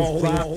roll. roll,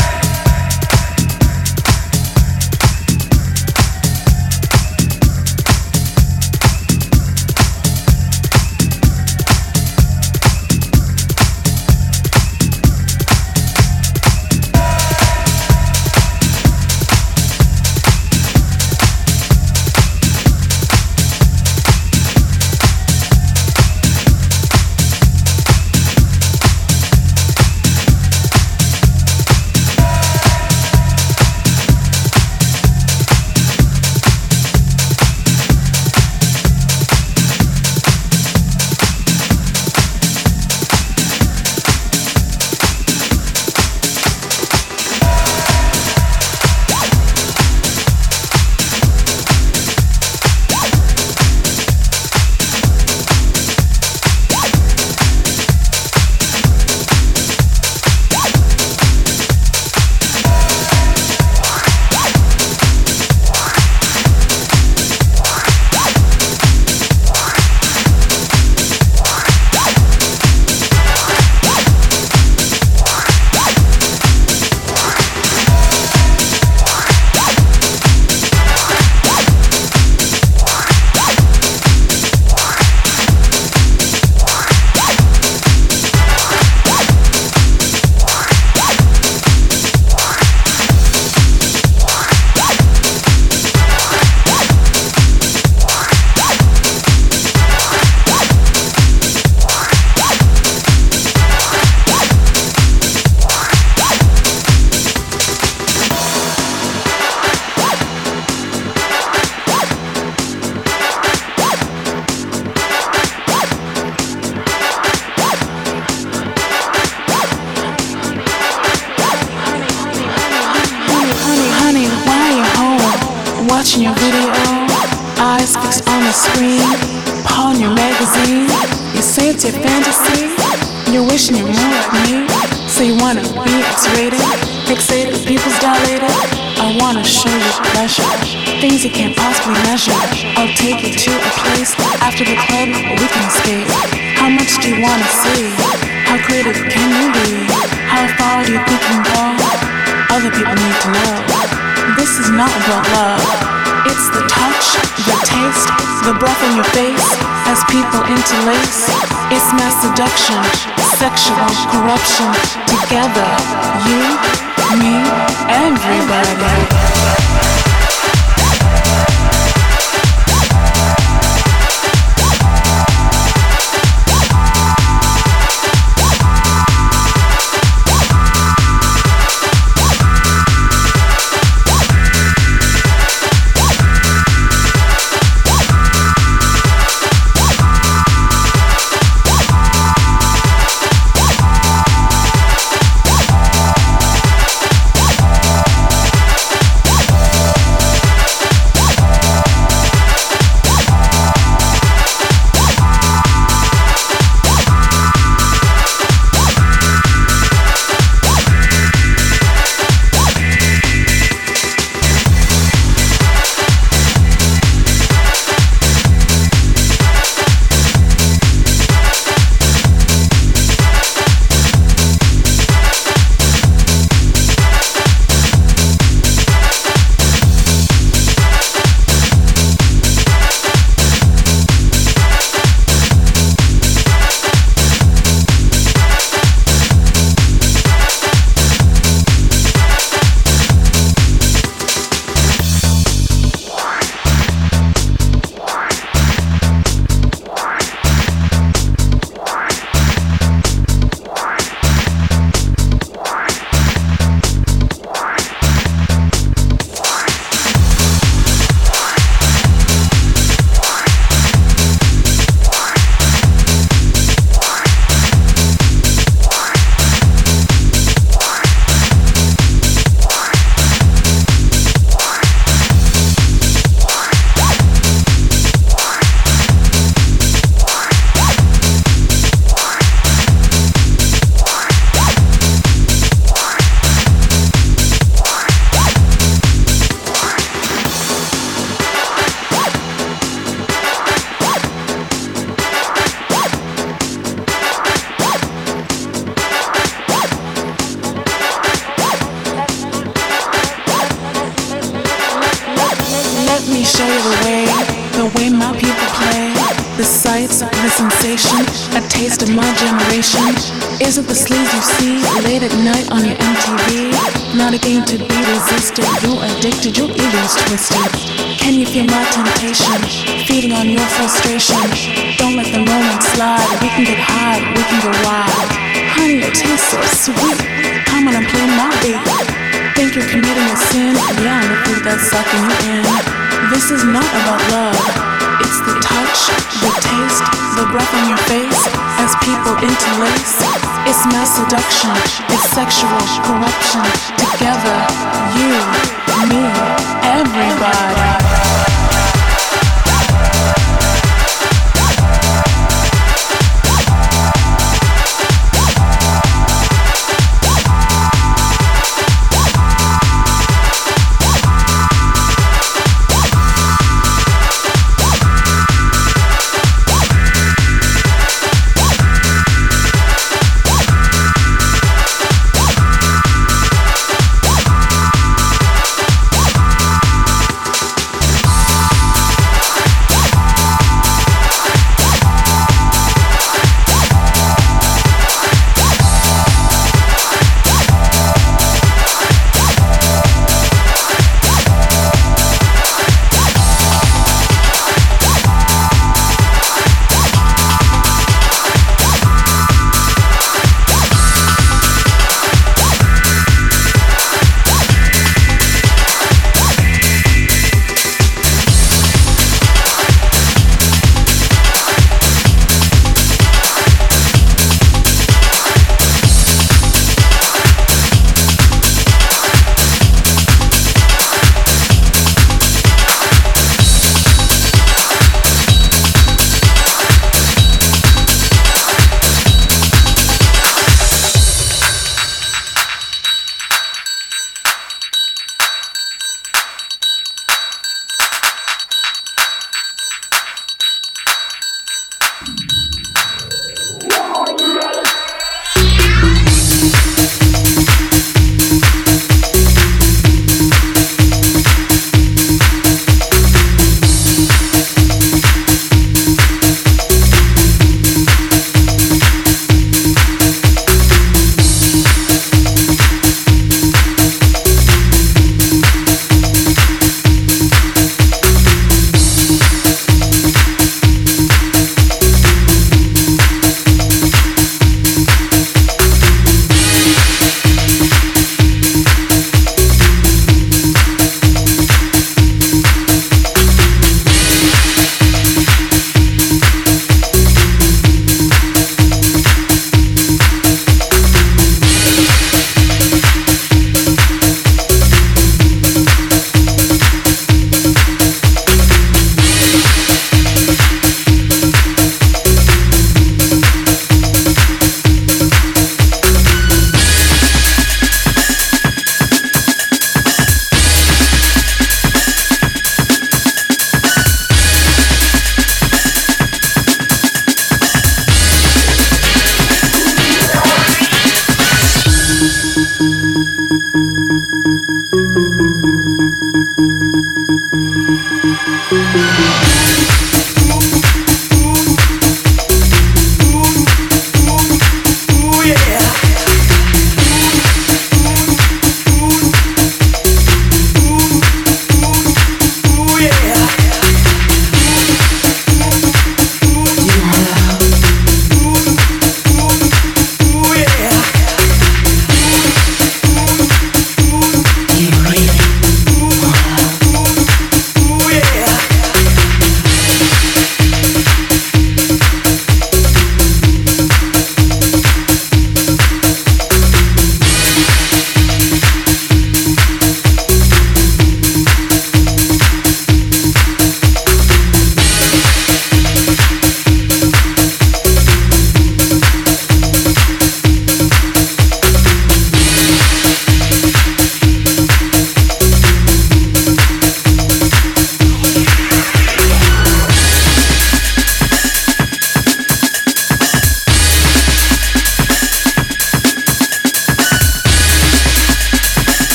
Watching your video, eyes fixed on the screen, pawn your magazine. You say it's your fantasy, you're wishing you're more like me. So you wanna be X-rated, fixated, pupils dilated. I wanna show you pleasure, things you can't possibly measure. I'll take you to a place after the club we can escape. How much do you wanna see? How creative can you be? How far do you think you can go? Other people need to know. This is not about love. It's the touch, the taste, the breath on your face as people interlace. It's mass seduction, sexual corruption. Together, you, me, everybody.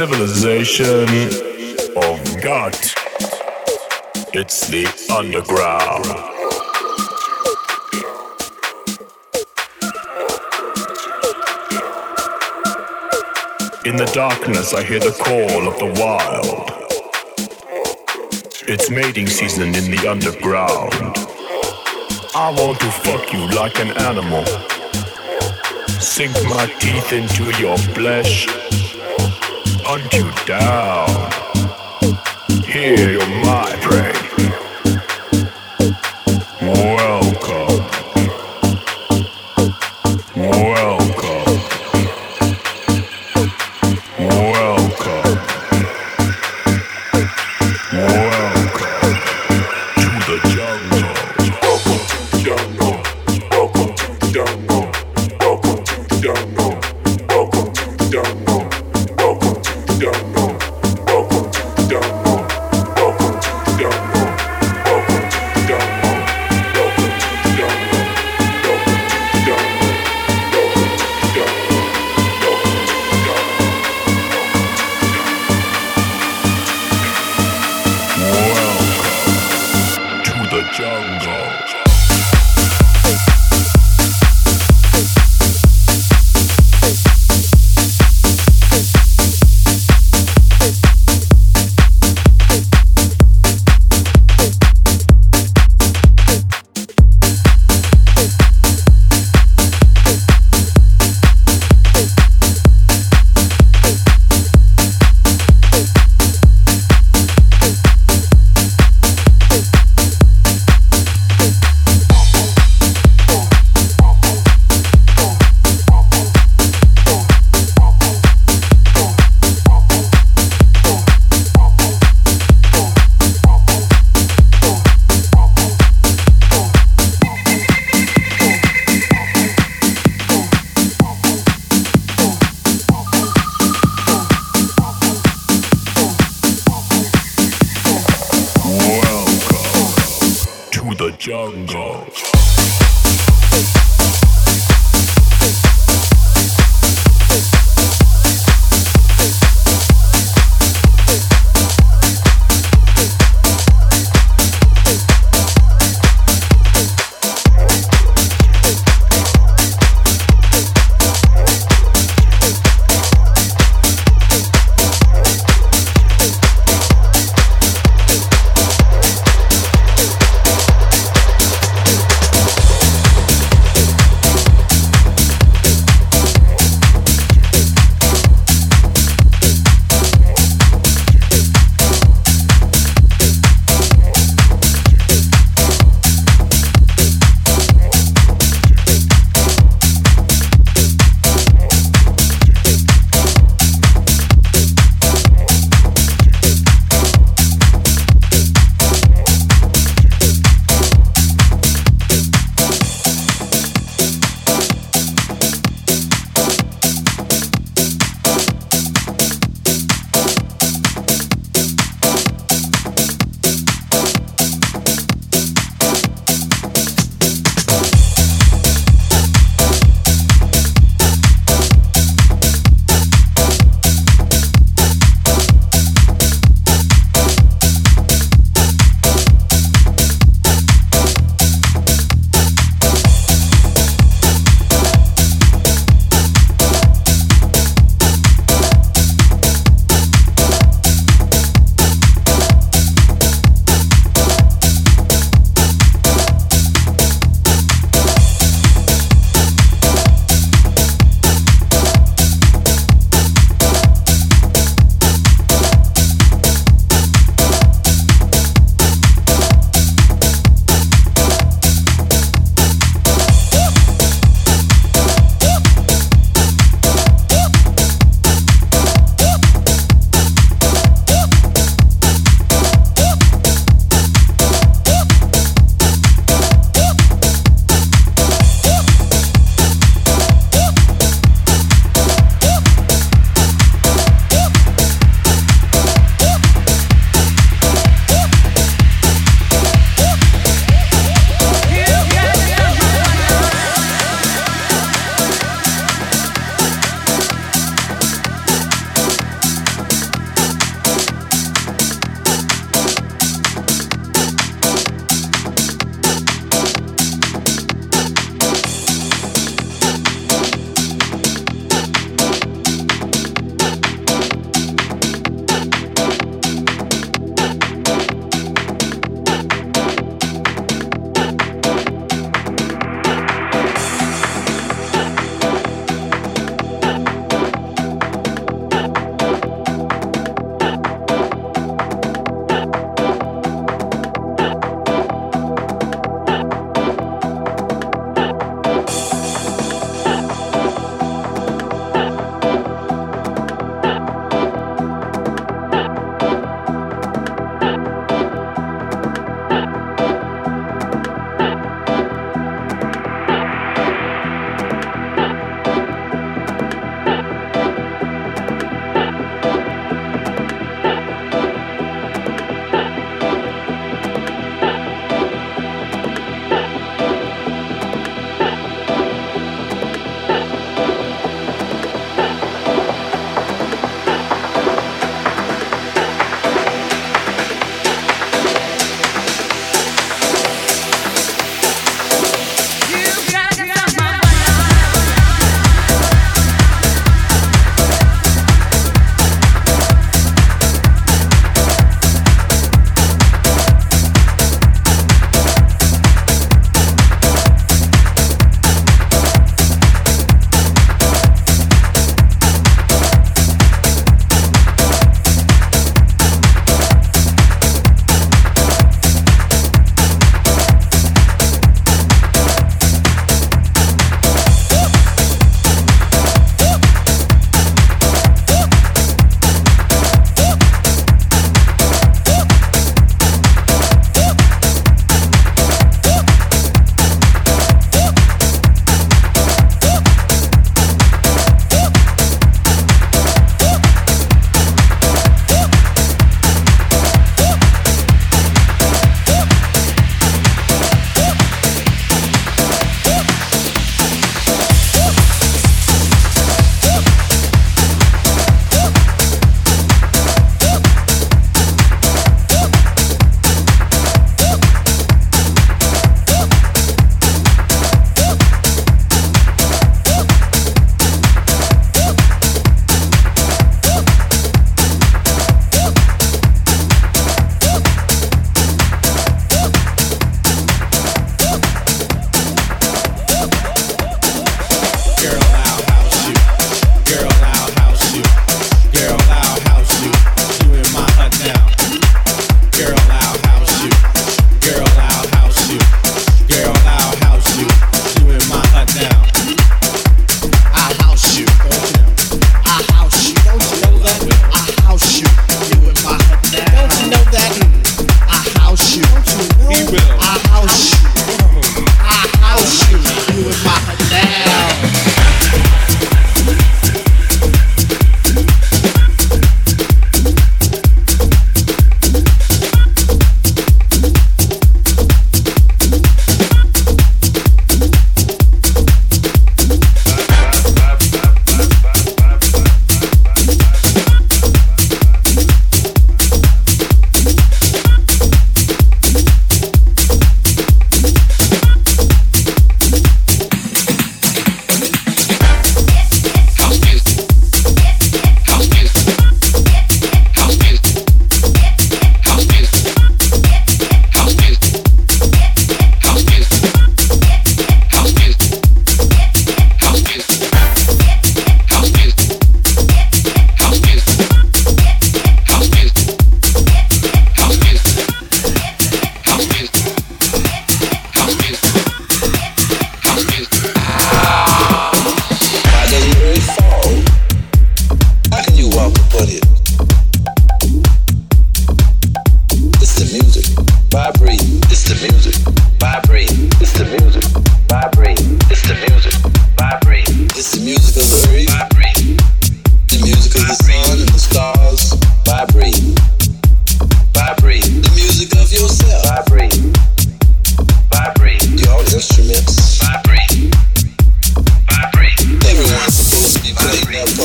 Civilization of God. It's the underground. In the darkness, I hear the call of the wild. It's mating season in the underground. I want to fuck you like an animal. Sink my teeth into your flesh hunt you down. Here you're my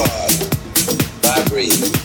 This music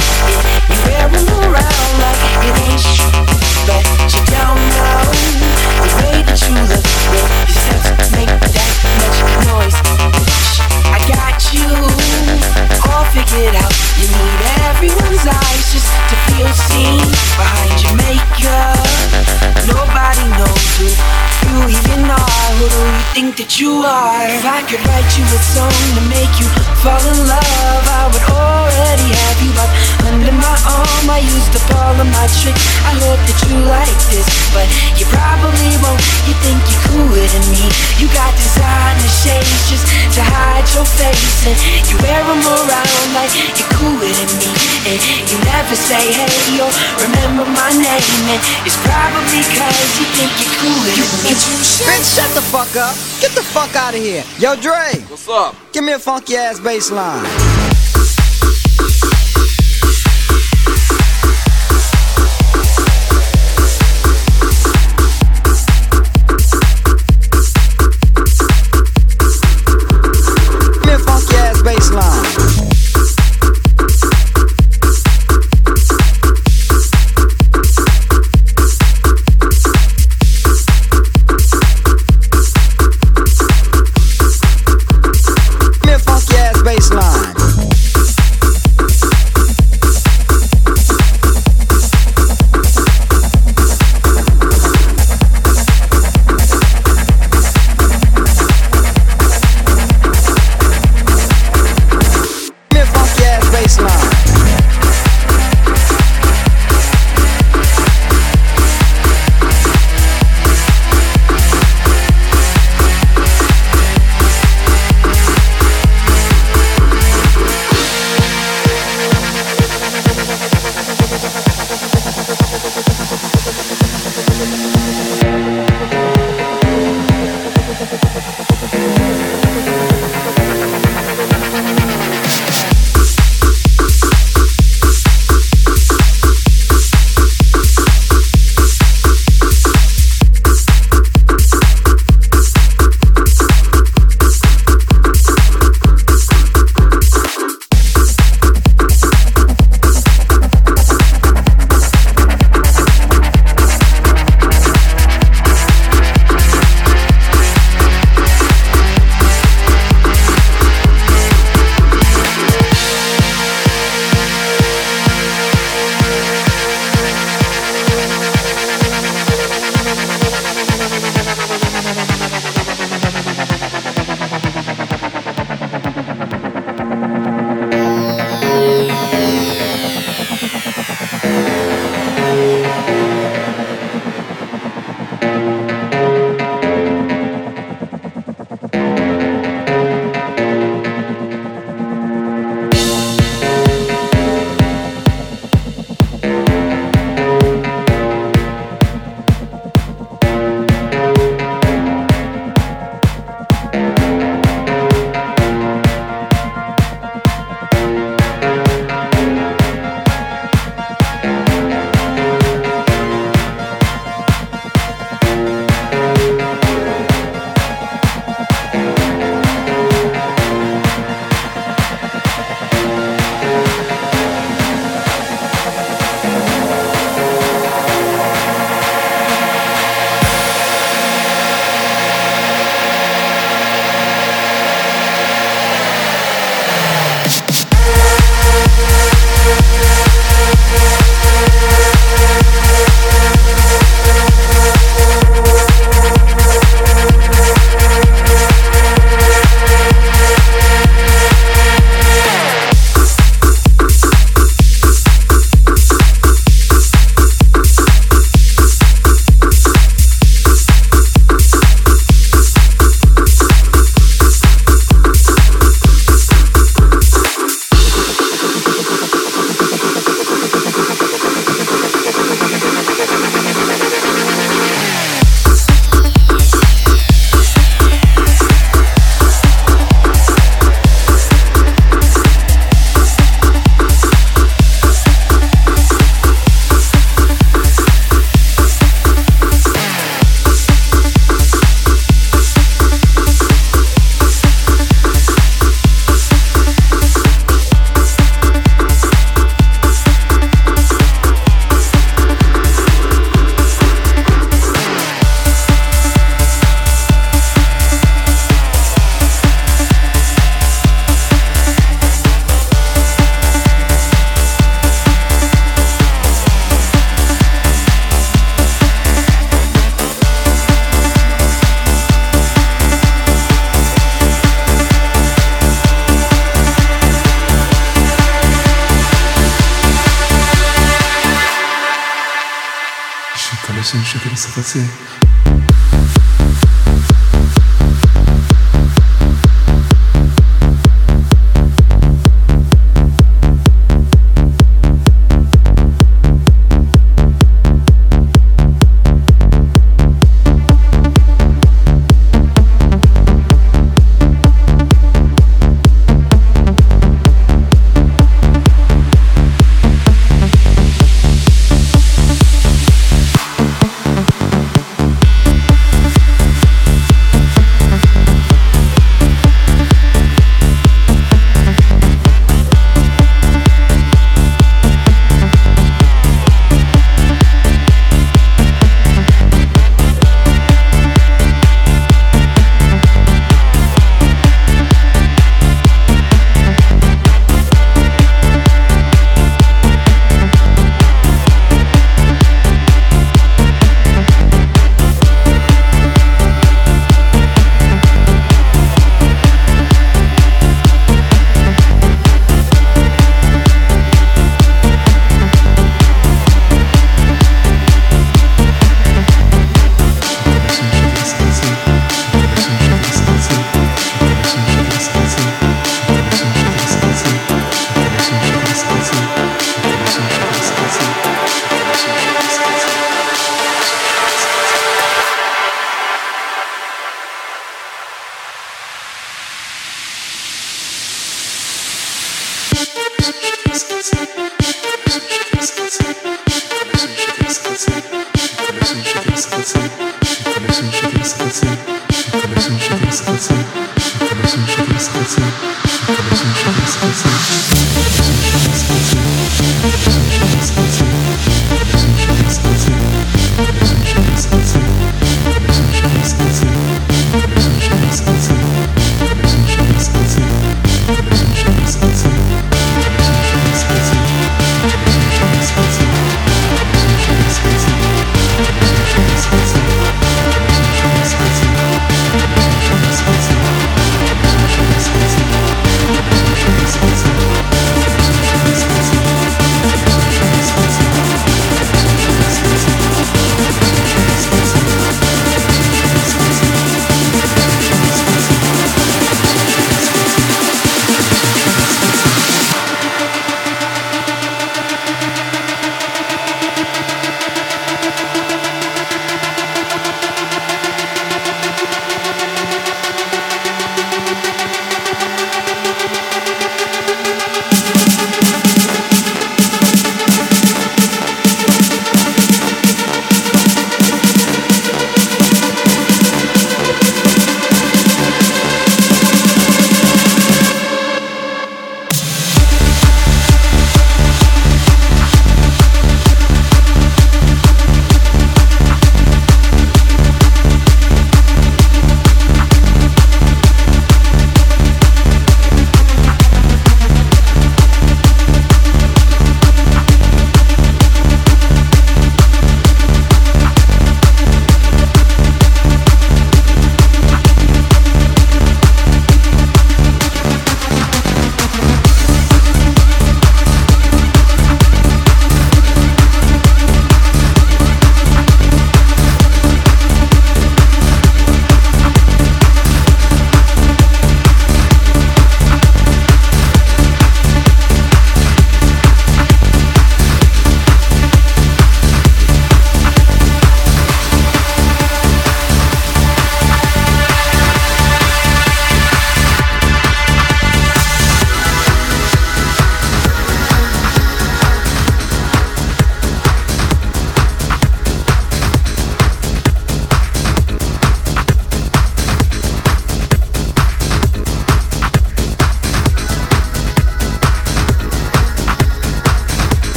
Everyone's eyes just to feel seen behind your makeup. Nobody knows who you even are. Who do you think that you are? If I could write you a song to make you fall in love, I would already have you up under my arm. I used up all of my tricks. I hope that you like this, but you probably won't. You think you're cooler than me. You got designer shades just to hide your face, and you wear them around like you're cooler than me. And you never say hey or remember my name, and it's probably cause you think you're cooler than me. Bitch, shut the fuck up. Get the fuck out of here. Yo, Dre. What's up? Give me a funky ass bass line.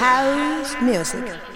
House music.